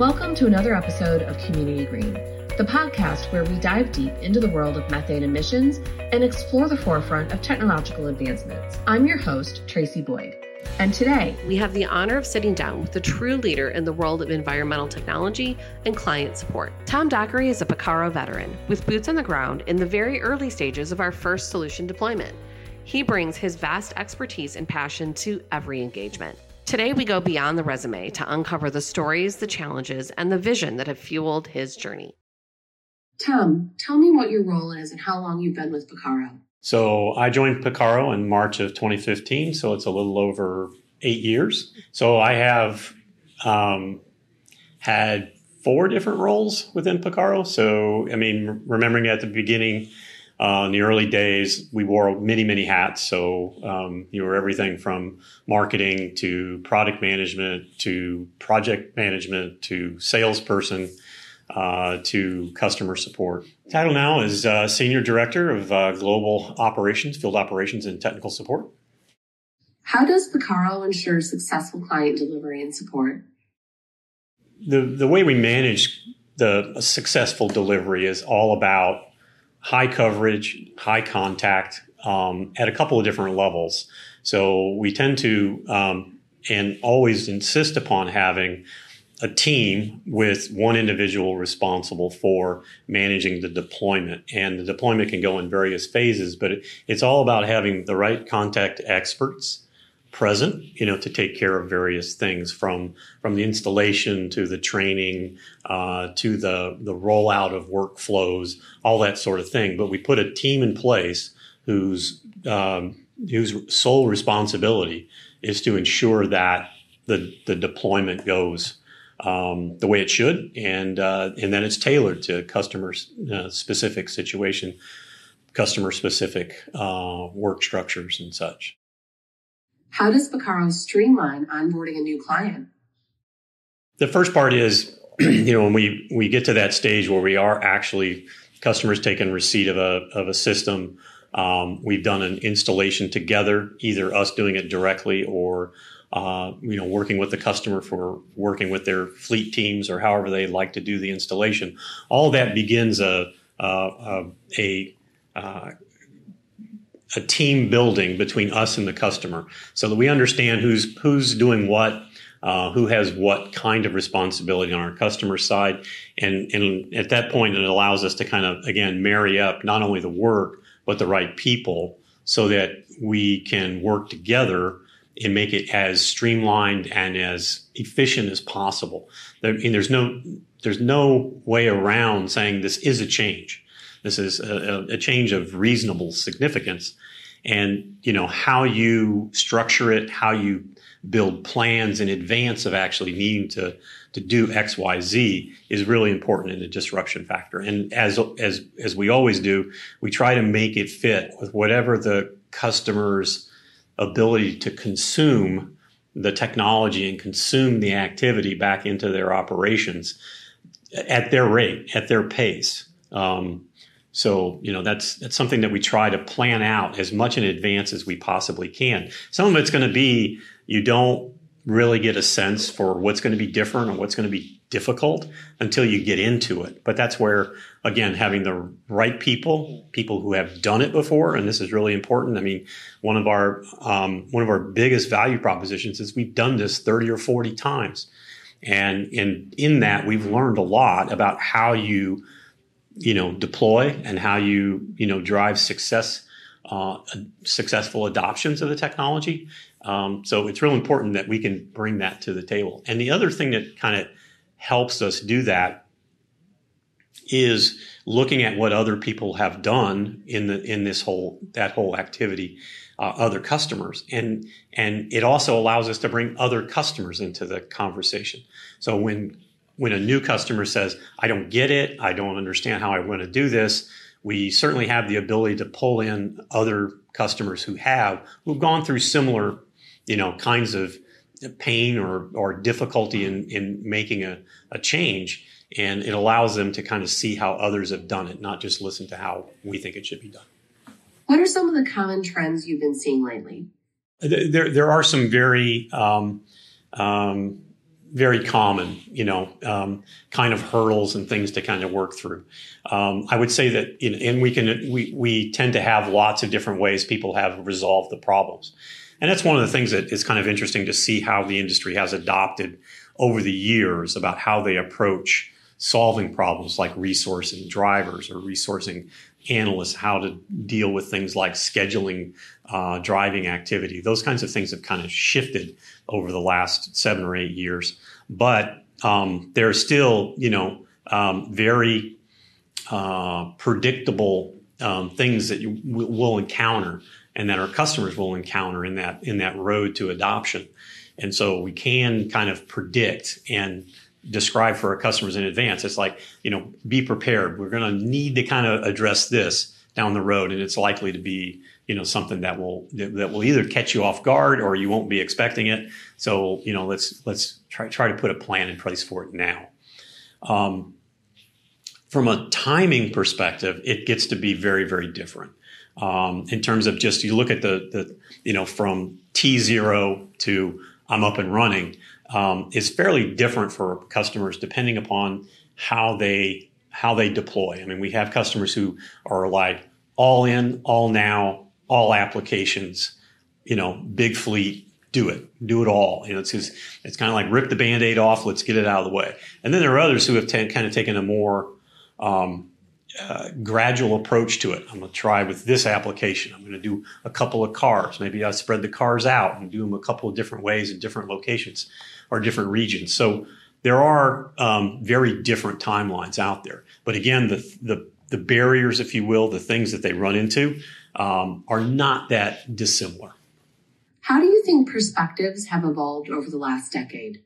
Welcome to another episode of Community Green, the podcast where we dive deep into the world of methane emissions and explore the forefront of technological advancements. I'm your host, Tracy Boyd. And today, we have the honor of sitting down with a true leader in the world of environmental technology and client support. Tom Dockery is a Picarro veteran with boots on the ground in the very early stages of our first solution deployment. He brings his vast expertise and passion to every engagement. Today, we go beyond the resume to uncover the stories, the challenges, and the vision that have fueled his journey. Tom, tell me what your role is and how long you've been with Picarro. So, I joined Picarro in March of 2015, so it's a little over eight years. So, I have um, had four different roles within Picarro. So, I mean, remembering at the beginning, uh, in the early days, we wore many, many hats. So um, you were everything from marketing to product management to project management to salesperson uh, to customer support. Title now is uh, Senior Director of uh, Global Operations, Field Operations, and Technical Support. How does Picarro ensure successful client delivery and support? The, the way we manage the successful delivery is all about high coverage, high contact um, at a couple of different levels. So we tend to um, and always insist upon having a team with one individual responsible for managing the deployment. And the deployment can go in various phases, but it, it's all about having the right contact experts present, you know, to take care of various things from from the installation to the training uh, to the the rollout of workflows, all that sort of thing. But we put a team in place whose um, whose sole responsibility is to ensure that the the deployment goes um, the way it should, and uh, and then it's tailored to customer uh, specific situation, customer specific uh, work structures and such. How does Picarro streamline onboarding a new client? The first part is, you know, when we, we get to that stage where we are actually customers taking receipt of a, of a system, um, we've done an installation together, either us doing it directly or uh, you know, working with the customer for working with their fleet teams or however they like to do the installation. All that begins a a, a, a a team building between us and the customer so that we understand who's who's doing what uh, who has what kind of responsibility on our customer side. And and at that point it allows us to kind of again marry up not only the work but the right people so that we can work together and make it as streamlined and as efficient as possible. Mean, there's no there's no way around saying this is a change this is a, a change of reasonable significance. And, you know, how you structure it, how you build plans in advance of actually needing to, to do X, Y, Z is really important in the disruption factor. And as, as, as we always do, we try to make it fit with whatever the customer's ability to consume the technology and consume the activity back into their operations at their rate, at their pace. Um, so, you know, that's that's something that we try to plan out as much in advance as we possibly can. Some of it's going to be you don't really get a sense for what's going to be different or what's going to be difficult until you get into it. But that's where again having the right people, people who have done it before, and this is really important. I mean, one of our um, one of our biggest value propositions is we've done this thirty or forty times, and in in that we've learned a lot about how you you know deploy and how you you know drive success uh, successful adoptions of the technology. Um, so it's real important that we can bring that to the table. And the other thing that kind of helps us do that is looking at what other people have done in the in this whole that whole activity uh, other customers. And and it also allows us to bring other customers into the conversation. So when when a new customer says, I don't get it, I don't understand how I want to do this, we certainly have the ability to pull in other customers who have, who've gone through similar, you know, kinds of pain or, or difficulty in, in making a, a change. And it allows them to kind of see how others have done it, not just listen to how we think it should be done. What are some of the common trends you've been seeing lately? There, there are some very um, um, very common, you know, um, kind of hurdles and things to kind of work through. Um, I would say that, in, and we can, we, we tend to have lots of different ways people have resolved the problems. And that's one of the things that is kind of interesting to see how the industry has adopted over the years about how they approach solving problems like resourcing drivers or resourcing analysts, how to deal with things like scheduling uh, driving activity. Those kinds of things have kind of shifted over the last seven or eight years. But um, there are still, you know, um, very uh, predictable um, things that you w- will encounter and that our customers will encounter in that in that road to adoption. And so we can kind of predict and describe for our customers in advance. It's like, you know, be prepared. We're going to need to kind of address this down the road, and it's likely to be, you know, something that will that will either catch you off guard or you won't be expecting it. So, you know, let's let's try try to put a plan in place for it now. Um, from a timing perspective, it gets to be very very different. Um, in terms of just you look at the the you know from T zero to I'm up and running um, is fairly different for customers depending upon how they how they deploy. I mean, we have customers who are like all in, all now, all applications, you know, big fleet, do it, do it all. You know, it's just, it's kind of like rip the band-aid off, let's get it out of the way. And then there are others who have t- kind of taken a more um, uh, gradual approach to it. I'm going to try with this application. I'm going to do a couple of cars. Maybe I spread the cars out and do them a couple of different ways in different locations or different regions. So there are um, very different timelines out there. But again, the, the, the barriers, if you will, the things that they run into um, are not that dissimilar. How do you think perspectives have evolved over the last decade?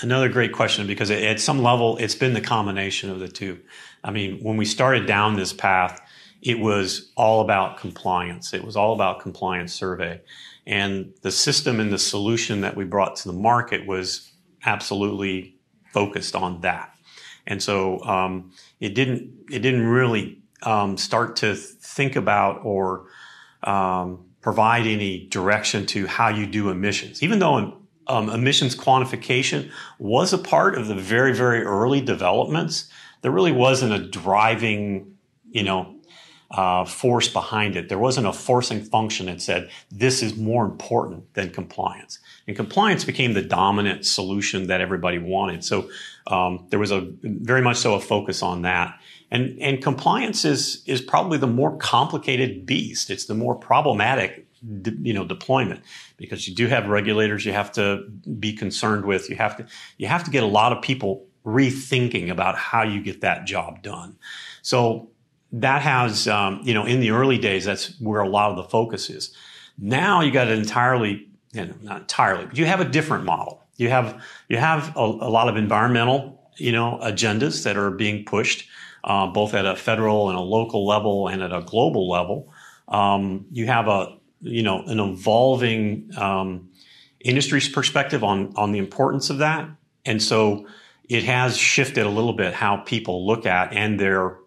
Another great question because at some level, it's been the combination of the two. I mean, when we started down this path, it was all about compliance. It was all about compliance survey. And the system and the solution that we brought to the market was absolutely focused on that. And so um, it didn't it didn't really um, start to think about or um, provide any direction to how you do emissions, even though um, emissions quantification was a part of the very very early developments. There really wasn't a driving, you know, uh, force behind it. There wasn't a forcing function that said this is more important than compliance. And compliance became the dominant solution that everybody wanted. So um, there was a very much so a focus on that. And and compliance is is probably the more complicated beast. It's the more problematic you know deployment because you do have regulators you have to be concerned with. You have to you have to get a lot of people rethinking about how you get that job done. So that has, um, you know, in the early days, that's where a lot of the focus is. Now you got an entirely, you know, not entirely, but you have a different model. You have, you have a, a lot of environmental, you know, agendas that are being pushed, uh, both at a federal and a local level and at a global level. Um, you have a, you know, an evolving, um, industry's perspective on, on the importance of that. And so it has shifted a little bit how people look at and their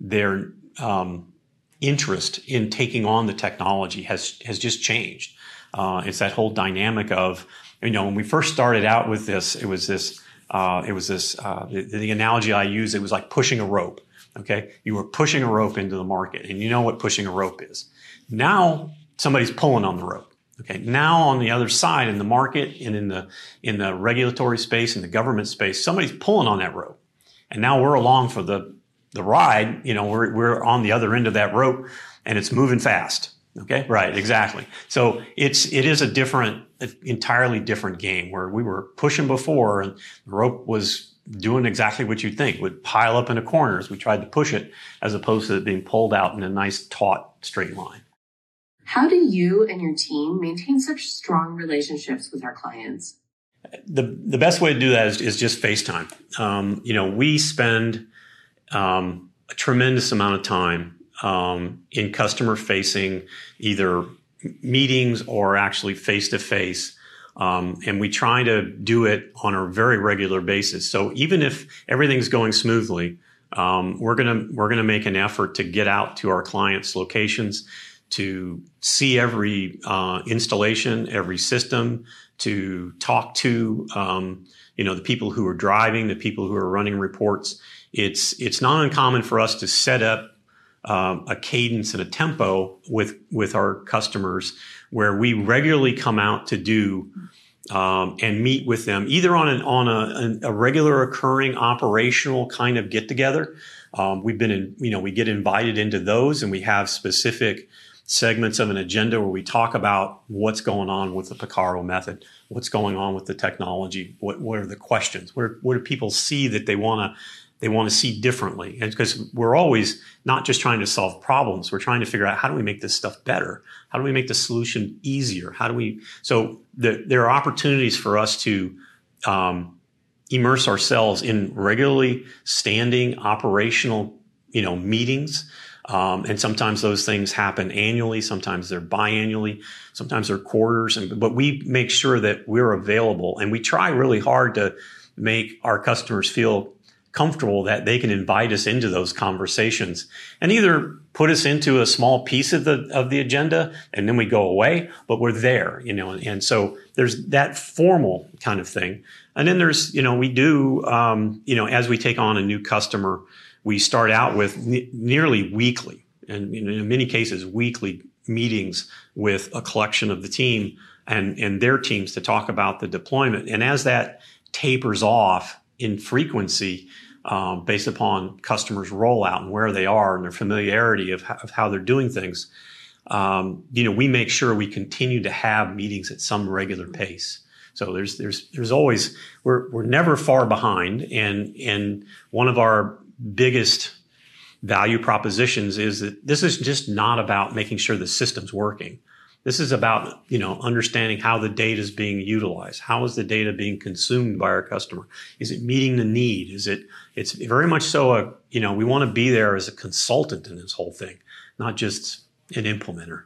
their um, interest in taking on the technology has has just changed. Uh, it's that whole dynamic of you know when we first started out with this, it was this uh, it was this uh, the, the, analogy I use. It was like pushing a rope. Okay, you were pushing a rope into the market, and you know what pushing a rope is. Now somebody's pulling on the rope. Okay, now on the other side in the market and in the in the regulatory space and the government space, somebody's pulling on that rope, and now we're along for the the ride, you know, we're, we're on the other end of that rope and it's moving fast. Okay. Right. Exactly. So it's, it is a different, entirely different game where we were pushing before and the rope was doing exactly what you'd think would pile up in a corner as we tried to push it as opposed to it being pulled out in a nice taut straight line. How do you and your team maintain such strong relationships with our clients? The, the best way to do that is, is just FaceTime. Um, you know, we spend um, a tremendous amount of time um, in customer facing either meetings or actually face to face. and we try to do it on a very regular basis. So even if everything's going smoothly, um, we're gonna we're gonna make an effort to get out to our clients' locations, to see every uh, installation, every system, to talk to um, you know, the people who are driving, the people who are running reports. It's it's not uncommon for us to set up um, a cadence and a tempo with with our customers where we regularly come out to do um, and meet with them either on an on a, a regular occurring operational kind of get together. Um, we've been in, you know, we get invited into those and we have specific segments of an agenda where we talk about what's going on with the Picarro method, what's going on with the technology, what, what are the questions, where, what do people see that they want to they want to see differently. And because we're always not just trying to solve problems, we're trying to figure out how do we make this stuff better? How do we make the solution easier? How do we? So the, there are opportunities for us to um, immerse ourselves in regularly standing operational, you know, meetings. Um, and sometimes those things happen annually. Sometimes they're biannually. Sometimes they're quarters. And, but we make sure that we're available and we try really hard to make our customers feel comfortable that they can invite us into those conversations and either put us into a small piece of the of the agenda and then we go away but we're there you know and so there's that formal kind of thing and then there's you know we do um, you know as we take on a new customer we start out with ne- nearly weekly and in many cases weekly meetings with a collection of the team and and their teams to talk about the deployment and as that tapers off in frequency um, based upon customers' rollout and where they are and their familiarity of, of how they're doing things. Um, you know, we make sure we continue to have meetings at some regular pace. So there's there's there's always we're we're never far behind, and and one of our biggest value propositions is that this is just not about making sure the system's working. This is about, you know, understanding how the data is being utilized. How is the data being consumed by our customer? Is it meeting the need? Is it, it's very much so a, you know, we want to be there as a consultant in this whole thing, not just an implementer.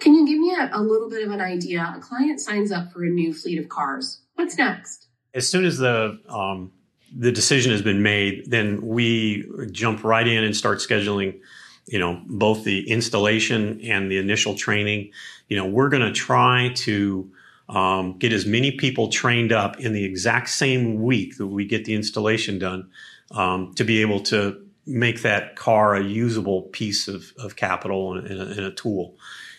Can you give me a, a little bit of an idea? A client signs up for a new fleet of cars. What's next? As soon as the, um, the decision has been made, then we jump right in and start scheduling you know, both the installation and the initial training. You know, we're going to try to um, get as many people trained up in the exact same week that we get the installation done um, to be able to make that car a usable piece of, of capital and, a, and a tool.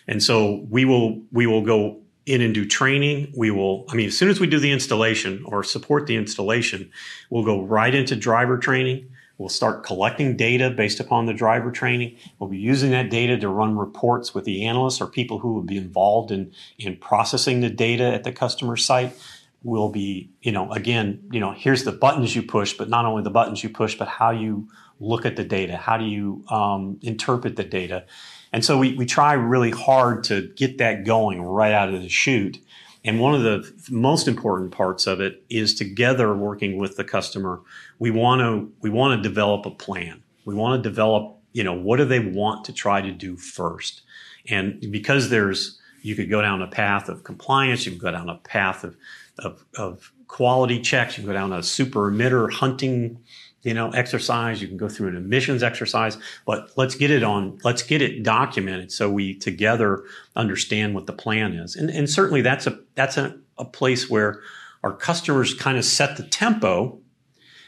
And so we will we will go in and do training. We will, I mean, as soon as we do the installation or support the installation, we'll go right into driver training. We'll start collecting data based upon the driver training. We'll be using that data to run reports with the analysts or people who will be involved in, in processing the data at the customer site. We'll be, you know, again, you know, here's the buttons you push, but not only the buttons you push, but how you look at the data. How do you um, interpret the data? And so we, we try really hard to get that going right out of the chute. And one of the most important parts of it is together working with the customer. We want to we want to develop a plan. We want to develop, you know, what do they want to try to do first? And because there's you could go down a path of compliance, you can go down a path of of, of quality checks, you can go down a super emitter hunting you know, exercise. You can go through an emissions exercise, but let's get it on, let's get it documented so we together understand what the plan is. And, and certainly that's a, that's a, a place where our customers kind of set the tempo.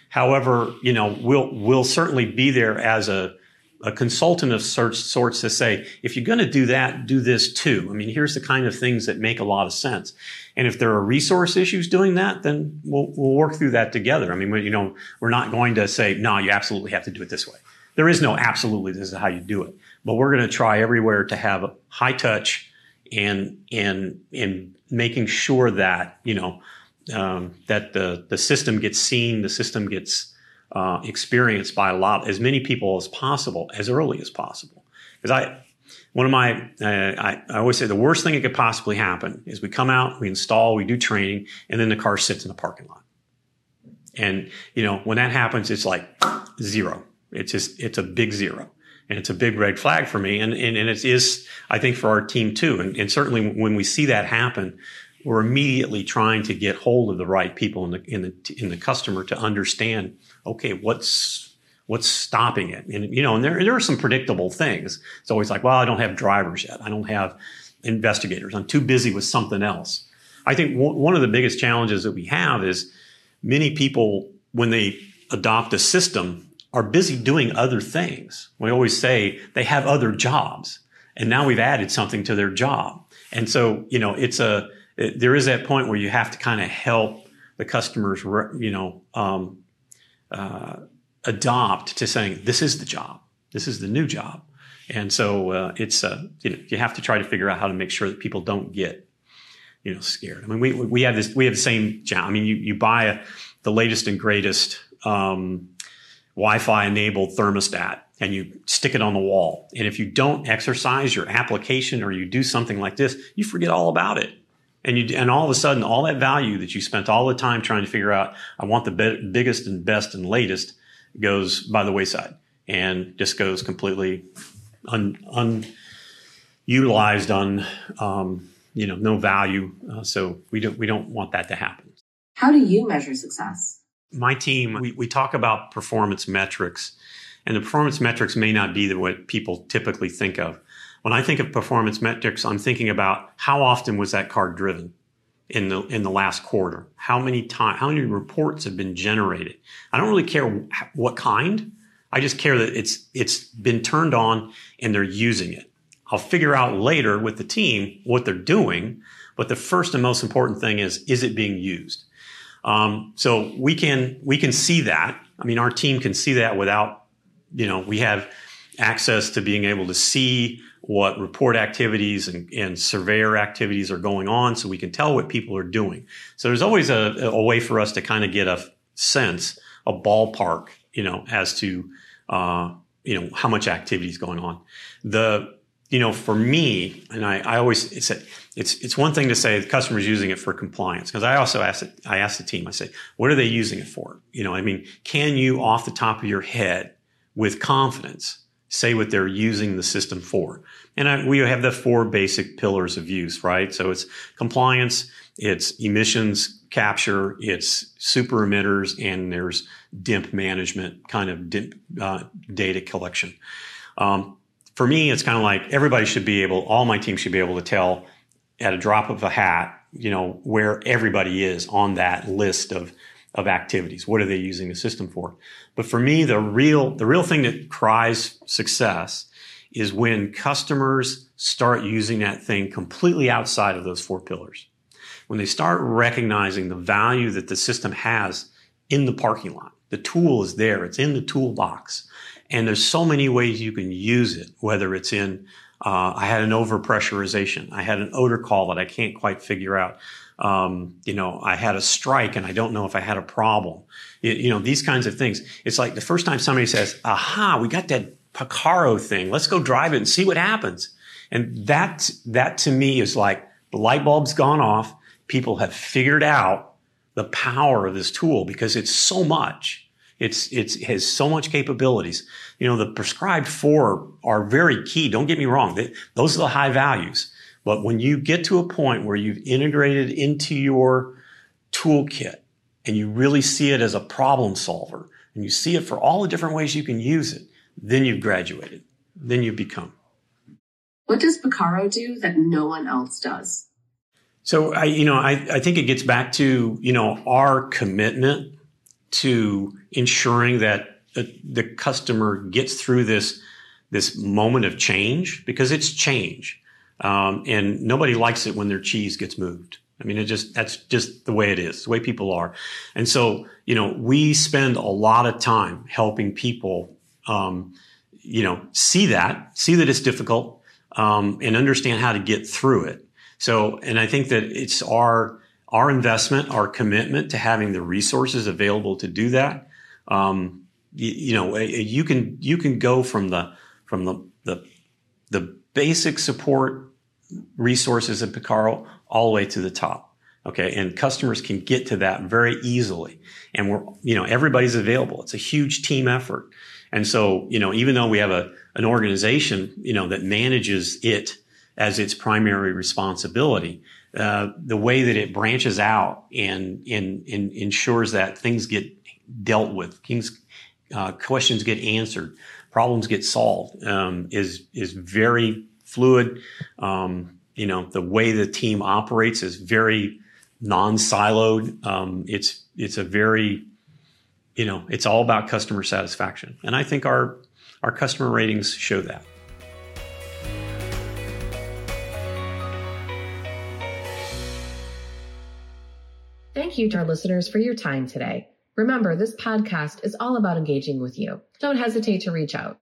However, you know, we'll, we'll certainly be there as a, a consultant of sorts to say, if you're going to do that, do this too. I mean, here's the kind of things that make a lot of sense. And if there are resource issues doing that, then we'll, we'll work through that together. I mean, you know, we're not going to say, no, you absolutely have to do it this way. There is no absolutely this is how you do it. But we're going to try everywhere to have high touch and, and, and making sure that, you know, um, that the, the system gets seen, the system gets uh, experienced by a lot, as many people as possible, as early as possible. Because I, one of my, uh, I, I, always say the worst thing that could possibly happen is we come out, we install, we do training, and then the car sits in the parking lot. And, you know, when that happens, it's like zero. It's just, it's a big zero. And it's a big red flag for me. And, and, and it is, I think, for our team too. And, and certainly when we see that happen, we're immediately trying to get hold of the right people in the, in the, in the customer to understand, okay, what's, what's stopping it? And you know, and there there are some predictable things. It's always like, well, I don't have drivers yet. I don't have investigators. I'm too busy with something else. I think w- one of the biggest challenges that we have is many people, when they adopt a system, are busy doing other things. We always say they have other jobs, and now we've added something to their job. And so, you know, it's a it, there is that point where you have to kind of help the customers, you know, um, uh, adopt to saying this is the job, this is the new job, and so uh, it's uh, you know you have to try to figure out how to make sure that people don't get you know scared. I mean, we we have this we have the same job. I mean, you you buy a, the latest and greatest um, Wi-Fi enabled thermostat and you stick it on the wall. And if you don't exercise your application or you do something like this, you forget all about it. And you, and all of a sudden, all that value that you spent all the time trying to figure out, I want the be- biggest and best and latest goes by the wayside and just goes completely un, unutilized on, um, you know, no value. Uh, so we don't, we don't want that to happen. How do you measure success? My team, we, we talk about performance metrics and the performance metrics may not be the, what people typically think of. When I think of performance metrics, I'm thinking about how often was that card driven in the in the last quarter? How many time? How many reports have been generated? I don't really care what kind. I just care that it's it's been turned on and they're using it. I'll figure out later with the team what they're doing, but the first and most important thing is is it being used? Um, so we can we can see that. I mean, our team can see that without you know we have access to being able to see what report activities and, and, surveyor activities are going on so we can tell what people are doing. So there's always a, a way for us to kind of get a sense, a ballpark, you know, as to, uh, you know, how much activity is going on. The, you know, for me, and I, I always, it's, a, it's, it's one thing to say the customer's using it for compliance. Cause I also asked it, I asked the team, I say, what are they using it for? You know, I mean, can you off the top of your head with confidence say what they're using the system for. And I, we have the four basic pillars of use, right? So it's compliance, it's emissions capture, it's super emitters, and there's DIMP management, kind of DIMP, uh, data collection. Um, for me, it's kind of like everybody should be able, all my team should be able to tell at a drop of a hat, you know, where everybody is on that list of of activities. What are they using the system for? But for me, the real, the real thing that cries success is when customers start using that thing completely outside of those four pillars. When they start recognizing the value that the system has in the parking lot. The tool is there. It's in the toolbox. And there's so many ways you can use it, whether it's in, uh, I had an overpressurization. I had an odor call that I can't quite figure out um, you know, I had a strike and I don't know if I had a problem. You, you, know, these kinds of things. It's like the first time somebody says, aha, we got that Picarro thing. Let's go drive it and see what happens. And that, that to me is like the light bulb's gone off. People have figured out the power of this tool because it's so much. It's, it's, it has so much capabilities. You know, the prescribed four are very key. Don't get me wrong. They, those are the high values. But when you get to a point where you've integrated into your toolkit and you really see it as a problem solver and you see it for all the different ways you can use it, then you've graduated. Then you become. What does Picarro do that no one else does? So I, you know, I, I think it gets back to, you know, our commitment to ensuring that the, the customer gets through this, this moment of change because it's change. Um, and nobody likes it when their cheese gets moved. I mean, it just, that's just the way it is, the way people are. And so, you know, we spend a lot of time helping people, um, you know, see that, see that it's difficult, um, and understand how to get through it. So, and I think that it's our, our investment, our commitment to having the resources available to do that. Um, you, you know, you can, you can go from the, from the, the, the basic support resources at Picarro all the way to the top. Okay. And customers can get to that very easily. And we're, you know, everybody's available. It's a huge team effort. And so, you know, even though we have a, an organization, you know, that manages it as its primary responsibility, uh, the way that it branches out and, and, and ensures that things get dealt with, things, uh, questions get answered, problems get solved, um, is, is very fluid. Um, you know, the way the team operates is very non-siloed. Um, it's it's a very, you know, it's all about customer satisfaction, and I think our our customer ratings show that. Thank you to our listeners for your time today. Remember, this podcast is all about engaging with you. Don't hesitate to reach out.